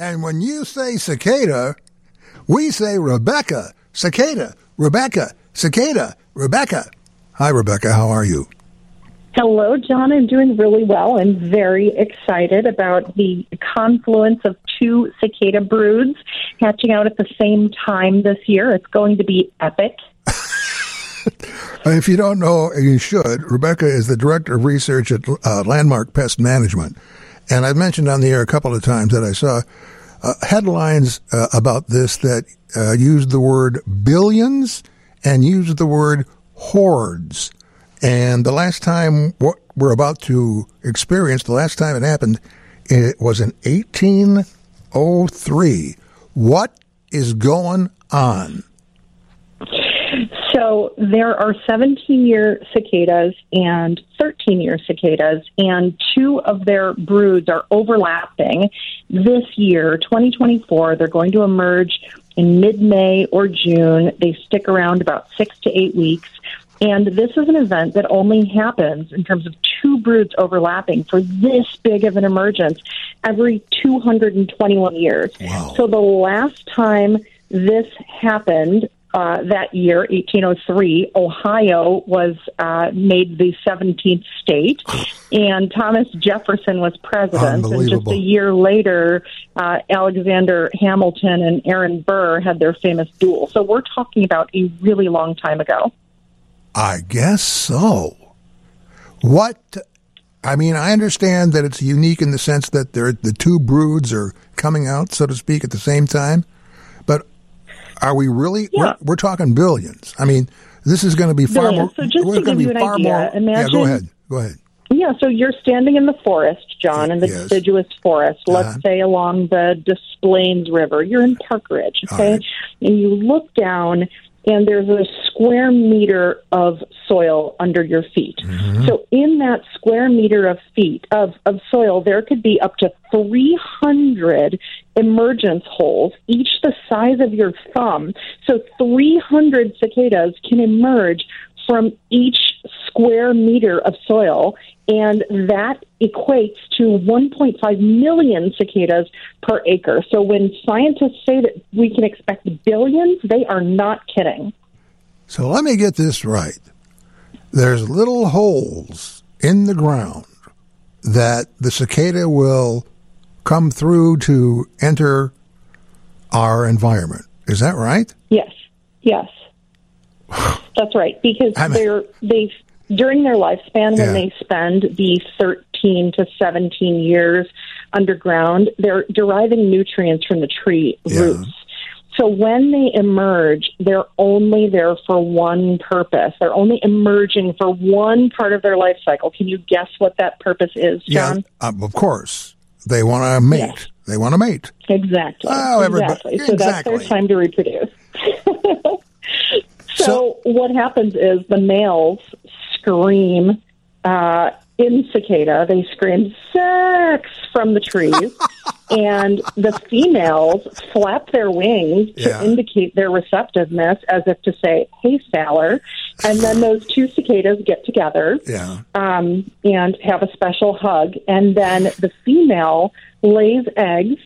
And when you say cicada, we say Rebecca, cicada, Rebecca, cicada, Rebecca. Hi, Rebecca. How are you? Hello, John. I'm doing really well. I'm very excited about the confluence of two cicada broods hatching out at the same time this year. It's going to be epic. if you don't know, you should. Rebecca is the director of research at uh, Landmark Pest Management. And I've mentioned on the air a couple of times that I saw uh, headlines uh, about this that uh, used the word billions and used the word hordes. And the last time what we're about to experience, the last time it happened, it was in 1803. What is going on? So there are 17 year cicadas and 13 year cicadas, and two of their broods are overlapping. This year, 2024, they're going to emerge in mid May or June. They stick around about six to eight weeks. And this is an event that only happens in terms of two broods overlapping for this big of an emergence every 221 years. Wow. So the last time this happened uh, that year, 1803, Ohio was uh, made the 17th state, and Thomas Jefferson was president. And just a year later, uh, Alexander Hamilton and Aaron Burr had their famous duel. So we're talking about a really long time ago. I guess so. What? I mean, I understand that it's unique in the sense that the two broods are coming out, so to speak, at the same time. Are we really? Yeah. We're, we're talking billions. I mean, this is going to be far billions. more. So just to give you an idea, more, imagine. Yeah, go ahead. Go ahead. Yeah, so you're standing in the forest, John, in the yes. deciduous forest. Let's Uh-huh. say along the Des Plaines River. You're in Park Ridge, okay? Right. And you look down, and there's a square meter of soil under your feet. Mm-hmm. So in that square meter of feet of, of soil, there could be up to 300 emergence holes, each the size of your thumb. So 300 cicadas can emerge from each square meter of soil, and that equates to 1.5 million cicadas per acre. So when scientists say that we can expect billions, they are not kidding. So let me get this right. There's little holes in the ground that the cicada will come through to enter our environment. Is that right? Yes, yes, that's right. Because I'm- they're they during their lifespan Yeah. when they spend the 13 to 17 years underground, they're deriving nutrients from the tree Yeah. roots. So when they emerge, they're only there for one purpose. They're only emerging for one part of their life cycle. Can you guess what that purpose is, John? Yeah, um, of course. They want to mate. Yes. They want to mate. Exactly. Oh, everybody- exactly. So that's their time to reproduce. so, So- what happens is the males scream uh, in cicada. They scream sex from the trees, and the females flap their wings to Yeah. indicate their receptiveness, as if to say, "Hey, Saller." And then those two cicadas get together Yeah. um, and have a special hug. And then the female lays eggs.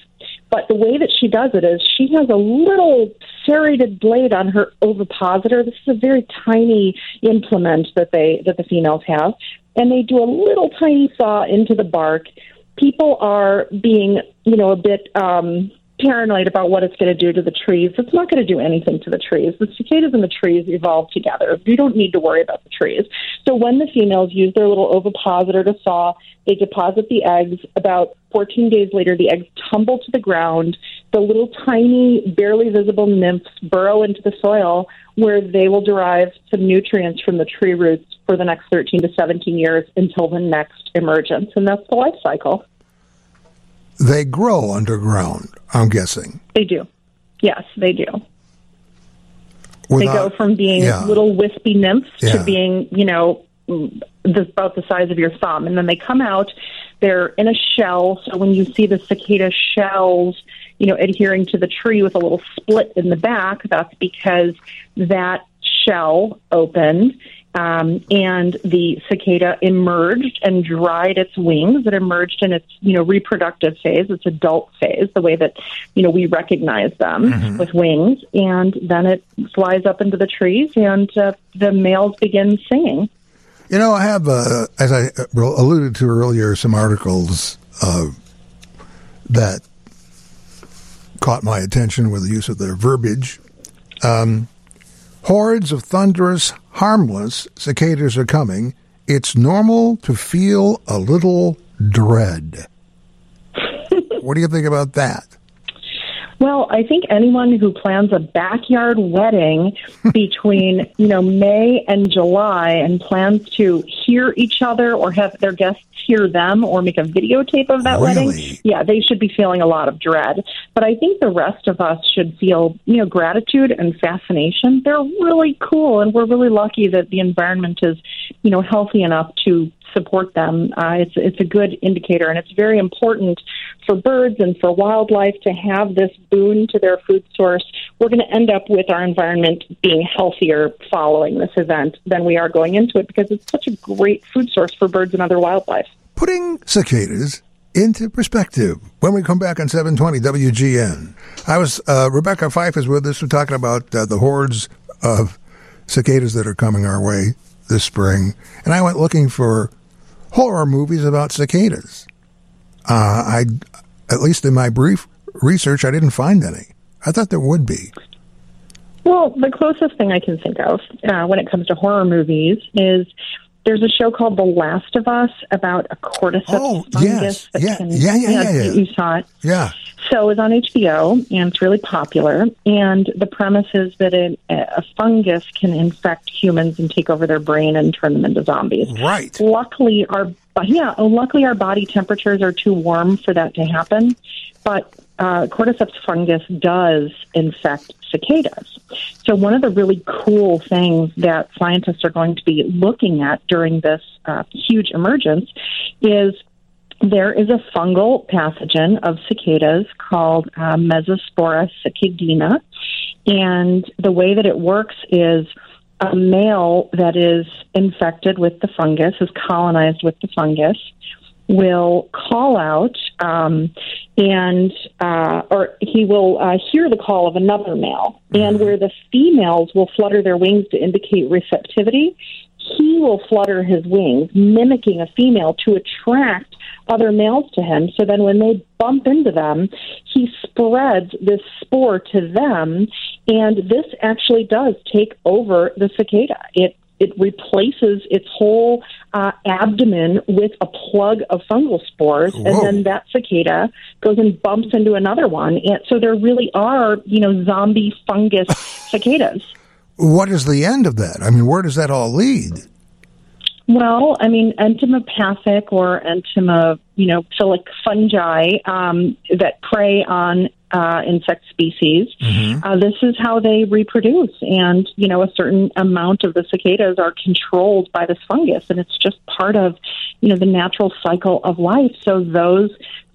But the way that she does it is she has a little serrated blade on her ovipositor. This is a very tiny implement that they that the females have, and they do a little tiny saw into the bark. People are being, you know, a bit um, paranoid about what it's going to do to the trees. It's not going to do anything to the trees. The cicadas and the trees evolve together. You don't need to worry about the trees. So when the females use their little ovipositor to saw, they deposit the eggs. About 14 days later, the eggs tumble to the ground. The little tiny, barely visible nymphs burrow into the soil where they will derive some nutrients from the tree roots for the next 13 to 17 years until the next emergence. And that's the life cycle. They grow underground, I'm guessing. They do. Yes, they do. they go from being yeah. little wispy nymphs Yeah. to being, you know, the, about the size of your thumb. And then they come out, they're in a shell. So when you see the cicada shells, you know, adhering to the tree with a little split in the back, that's because that shell opened um, and the cicada emerged and dried its wings. It emerged in its you know reproductive phase, its adult phase, the way that you know we recognize them mm-hmm. with wings, and then it flies up into the trees, and uh, the males begin singing. You know, I have, uh, as I alluded to earlier, some articles uh, that caught my attention with the use of their verbiage. Um, hordes of thunderous, harmless cicadas are coming. It's normal to feel a little dread. what do you think about that? Well, I think anyone who plans a backyard wedding between, you know, May and July and plans to hear each other or have their guests hear them or make a videotape of that really? wedding, yeah, they should be feeling a lot of dread. But I think the rest of us should feel, you know, gratitude and fascination. They're really cool and we're really lucky that the environment is, you know, healthy enough to support them. Uh, it's it's a good indicator, and it's very important for birds and for wildlife to have this boon to their food source. We're going to end up with our environment being healthier following this event than we are going into it because it's such a great food source for birds and other wildlife. Putting cicadas into perspective when we come back on 720 WGN. I was uh, Rebecca Fyffe is with us. We're talking about uh, the hordes of cicadas that are coming our way this spring, and I went looking for horror movies about cicadas. Uh, I, at least in my brief research, I didn't find any. I thought there would be. Well, the closest thing I can think of uh, when it comes to horror movies is there's a show called The Last of Us about a cordyceps oh, fungus. Yes. yeah. Can, yeah, yeah, yeah, yeah, You saw it. Yeah. So it's on HBO, and it's really popular. And the premise is that it, a fungus can infect humans and take over their brain and turn them into zombies. Right. Luckily, our yeah, luckily our body temperatures are too warm for that to happen. But uh, cordyceps fungus does infect cicadas. So, one of the really cool things that scientists are going to be looking at during this uh, huge emergence is there is a fungal pathogen of cicadas called uh, Massospora cicadina. And the way that it works is a male that is infected with the fungus, is colonized with the fungus, will call out um, and uh, or he will uh, hear the call of another male. And where the females will flutter their wings to indicate receptivity he will flutter his wings mimicking a female to attract other males to him so then when they bump into them he spreads this spore to them and this actually does take over the cicada it it replaces its whole uh, abdomen with a plug of fungal spores, Whoa. and then that cicada goes and bumps into another one. And so there really are, you know, zombie fungus cicadas. What is the end of that? I mean, where does that all lead? Well, I mean, entomopathic or entomo, you know, philic fungi um, that prey on uh, insect species. Mm-hmm. Uh, this is how they reproduce, and you know, a certain amount of the cicadas are controlled by this fungus, and it's just part of you know the natural cycle of life. So those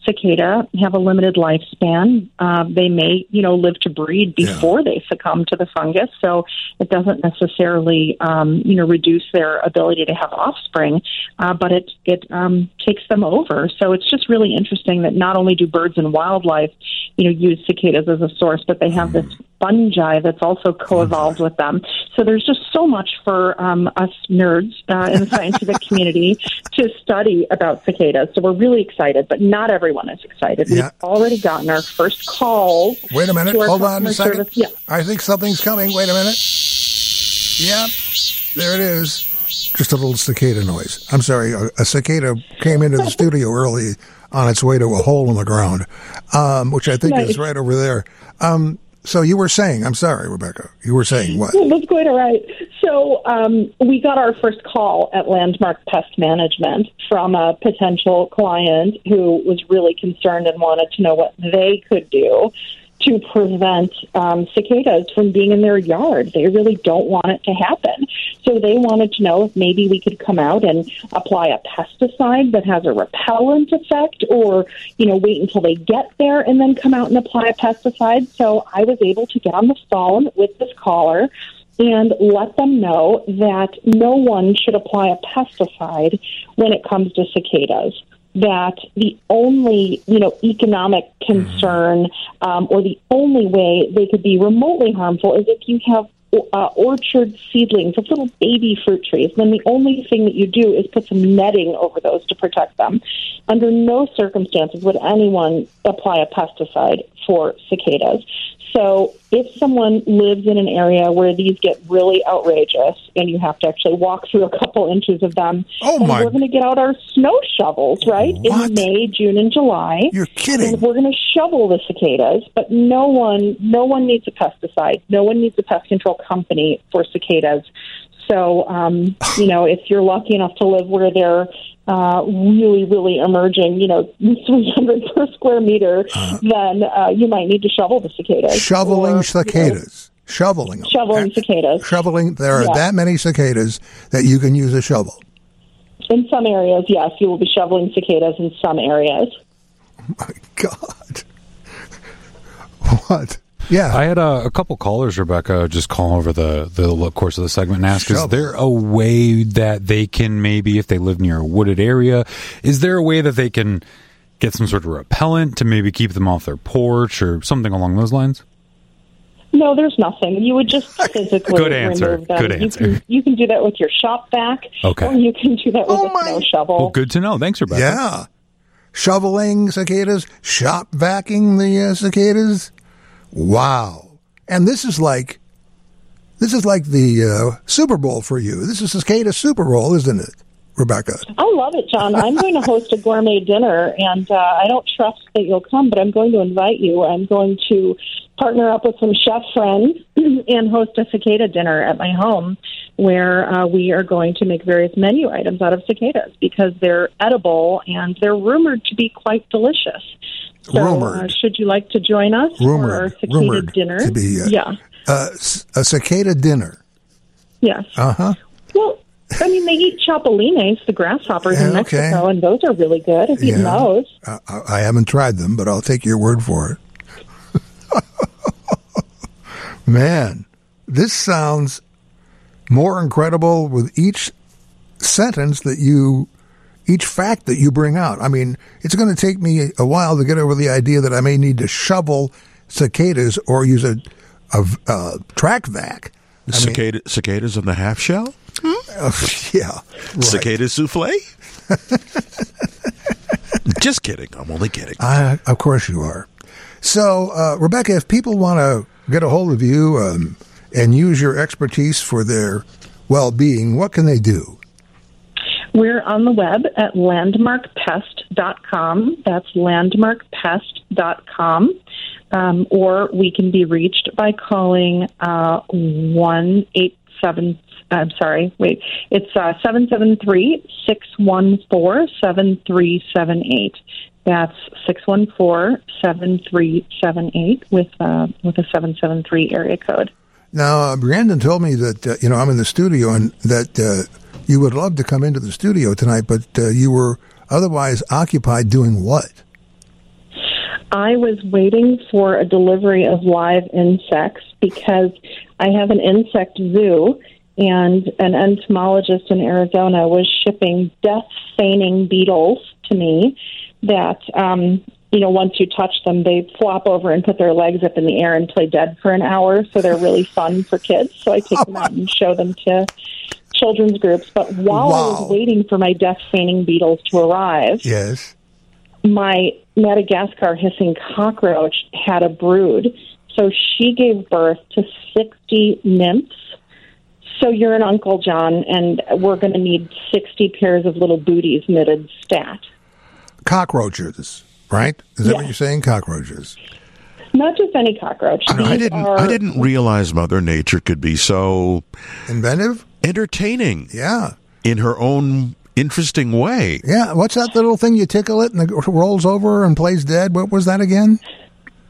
cicada have a limited lifespan. Uh, they may, you know, live to breed before yeah. they succumb to the fungus, so it doesn't necessarily, um, you know, reduce their ability to have offspring, uh, but it it um, takes them over. So it's just really interesting that not only do birds and wildlife, you know, use cicadas as a source, but they have mm. this fungi that's also co-evolved with them. So there's just so much for um, us nerds uh, in the scientific community to study about cicadas. So we're really excited, but not everyone is excited. Yeah. We've already gotten our first calls. Wait a minute. Hold on a second. Service. Yeah. I think something's coming. Wait a minute. Yep. There it is. Just a little cicada noise. I'm sorry. A, a cicada came into the studio early on its way to a hole in the ground, um, which I think is right over there. Um, so you were saying, I'm sorry, Rebecca, you were saying what? That's quite all right. So um, we got our first call at Landmark Pest Management from a potential client who was really concerned and wanted to know what they could do to prevent um, cicadas from being in their yard. They really don't want it to happen. So they wanted to know if maybe we could come out and apply a pesticide that has a repellent effect or, you know, wait until they get there and then come out and apply a pesticide. So I was able to get on the phone with this caller and let them know that no one should apply a pesticide when it comes to cicadas. That the only, you know, economic concern um, or the only way they could be remotely harmful is if you have uh, orchard seedlings of little baby fruit trees, then the only thing that you do is put some netting over those to protect them. Under no circumstances would anyone apply a pesticide for cicadas. So if someone lives in an area where these get really outrageous and you have to actually walk through a couple inches of them, Oh, my- we're going to get out our snow shovels, right? What? In May, June, and July. You're kidding. And we're going to shovel the cicadas, but no one, no one needs a pesticide. No one needs a pest control company for cicadas. So, um, you know, if you're lucky enough to live where they're uh, really, really emerging, you know, 300 per square meter, then uh, you might need to shovel the cicadas. Shoveling Or, you know, cicadas. Shoveling them. shoveling cicadas. Shoveling. There are Yeah. that many cicadas that you can use a shovel. In some areas, yes, you will be shoveling cicadas in some areas. My God. What? Yeah. I had a, a couple callers, Rebecca, just call over the, the course of the segment and ask, is there a way that they can maybe, if they live near a wooded area, is there a way that they can get some sort of repellent to maybe keep them off their porch or something along those lines? No, there's nothing. You would just physically Good answer. remove them. Good You answer. can, you can do that with your shop vac, Okay. or you can do that with Oh a my- snow shovel. Well, good to know. Thanks, Rebecca. yeah. Shoveling cicadas, shop vacuuming the uh, cicadas. Wow. And this is like, this is like the uh, Super Bowl for you. This is cicada Super Bowl, isn't it, Rebecca? I love it, John. I'm going to host a gourmet dinner, and uh, I don't trust that you'll come, but I'm going to invite you. I'm going to partner up with some chef friends and host a cicada dinner at my home where uh, we are going to make various menu items out of cicadas because they're edible and they're rumored to be quite delicious. So, Rumored. Uh, should you like to join us for Rumored. cicada Rumored dinner? to be, uh, yeah. Uh, a cicada dinner. Yes. Uh huh. Well, I mean, they eat chapulines, the grasshoppers in Yeah, okay. Mexico, and those are really good. If you Yeah. those. I I haven't tried them, but I'll take your word for it. Man, this sounds more incredible with each sentence that you, each fact that you bring out. I mean, it's going to take me a while to get over the idea that I may need to shovel cicadas or use a, a, uh track vac. I mean, Cicada, cicadas in the half shell? uh, yeah, right. Cicada souffle? Just kidding. I'm only kidding. I, of course you are. So, uh, Rebecca, if people want to get a hold of you um, and use your expertise for their well-being, what can they do? We're on the web at landmarkpest.com. That's landmarkpest.com. Um, or we can be reached by calling uh, 187. I'm sorry, wait. It's uh, 773 614 7378. That's 614 7378 with uh, with a 773 area code. Now, uh, Brandon told me that uh, you know I'm in the studio and that uh, you would love to come into the studio tonight, but uh, you were otherwise occupied doing what? I was waiting for a delivery of live insects because I have an insect zoo, and an entomologist in Arizona was shipping death feigning beetles to me that, um, you know, once you touch them, they flop over and put their legs up in the air and play dead for an hour. So they're really fun for kids. So I take them out and show them to children's groups. But while I was waiting for my death feigning beetles to arrive, Yes. my Madagascar hissing cockroach had a brood. So she gave birth to 60 nymphs. So you're an Uncle John, and we're going to need 60 pairs of little booties knitted stat. Cockroaches, right? Is that what you're saying? Cockroaches. Not just any cockroach. I These didn't. are- I didn't realize Mother Nature could be so Inventive? entertaining Yeah. in her own interesting way. Yeah. What's that little thing you tickle it and it rolls over and plays dead? What was that again?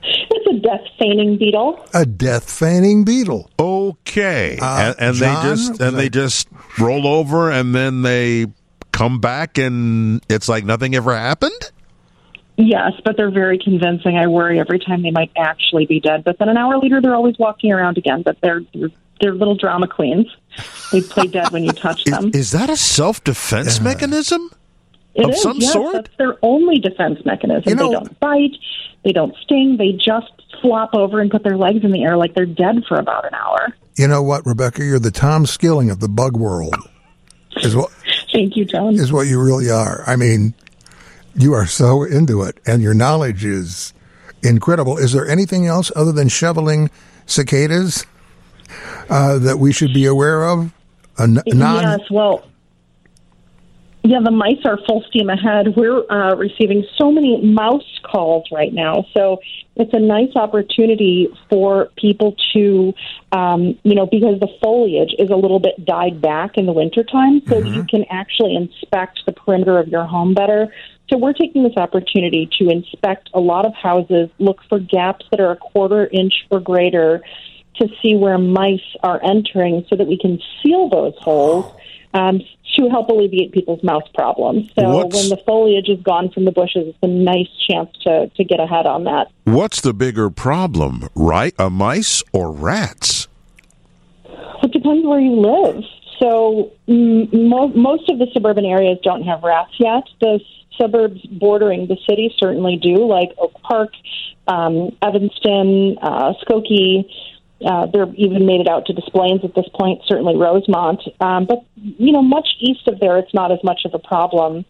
It's a death feigning beetle. A death feigning beetle. Okay, Uh, and, and John, they just and they just roll over, and then they come back, and it's like nothing ever happened. Yes, but they're very convincing. I worry every time they might actually be dead. But then an hour later, they're always walking around again. But they're, they're they're little drama queens. They play dead when you touch them. is that a self defense mechanism? It of is, some yes, sort? That's their only defense mechanism. You know- they don't bite, they don't sting, they just flop over and put their legs in the air like they're dead for about an hour. You know what, Rebecca? You're the Tom Skilling of the bug world. Is what Thank you, John. is what you really are. I mean, you are so into it, and your knowledge is incredible. Is there anything else other than shoveling cicadas uh, that we should be aware of? A n- non. yes, well, yeah, the mice are full steam ahead. We're uh, receiving so many mouse calls right now, so it's a nice opportunity for people to, um, you know, because the foliage is a little bit dyed back in the wintertime, so that you can actually inspect the perimeter of your home better. So we're taking this opportunity to inspect a lot of houses, look for gaps that are a quarter inch or greater to see where mice are entering so that we can seal those holes um, to help alleviate people's mouse problems. So What's- when the foliage is gone from the bushes, it's a nice chance to, to get ahead on that. What's the bigger problem, right? A mice or rats? It depends where you live. So mm, mo- most of the suburban areas don't have rats yet. The suburbs bordering the city certainly do, like Oak Park, um, Evanston, uh, Skokie. Uh, they're even made it out to Des Plaines at this point, certainly Rosemont. Um, but, you know, much east of there, it's not as much of a problem.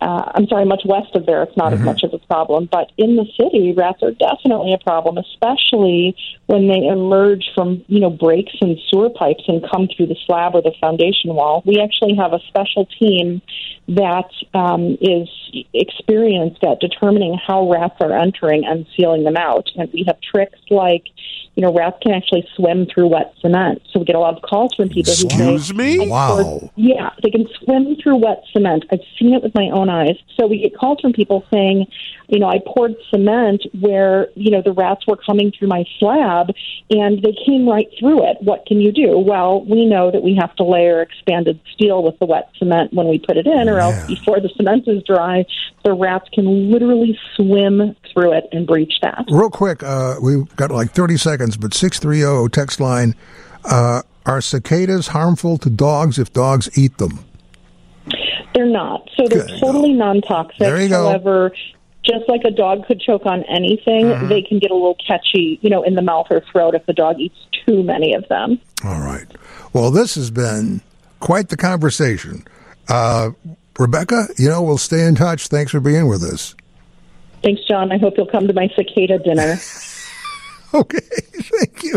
Uh, I'm sorry, much west of there, it's not as much of a problem. But in the city, rats are definitely a problem, especially when they emerge from, you know, breaks in sewer pipes and come through the slab or the foundation wall. We actually have a special team that um, is experienced at determining how rats are entering and sealing them out. And we have tricks like, you know, rats can actually swim through wet cement. So we get a lot of calls from people who say, Excuse me? Wow. yeah, they can swim through wet cement. I've seen it with my own eyes. So we get calls from people saying, you know, I poured cement where, you know, the rats were coming through my slab and they came right through it. What can you do? Well, we know that we have to layer expanded steel with the wet cement when we put it in, Yeah. else before the cement is dry, the rats can literally swim through it and breach that. Real quick, uh, we've got like 30 seconds, but 630 text line. Uh, are cicadas harmful to dogs if dogs eat them? They're not. So they're Good. totally non toxic. There you go. However, just like a dog could choke on anything, Mm-hmm. they can get a little catchy, you know, in the mouth or throat if the dog eats too many of them. All right. Well, this has been quite the conversation. Uh, Rebecca, you know, we'll stay in touch. Thanks for being with us. Thanks, John. I hope you'll come to my cicada dinner. Okay. Thank you.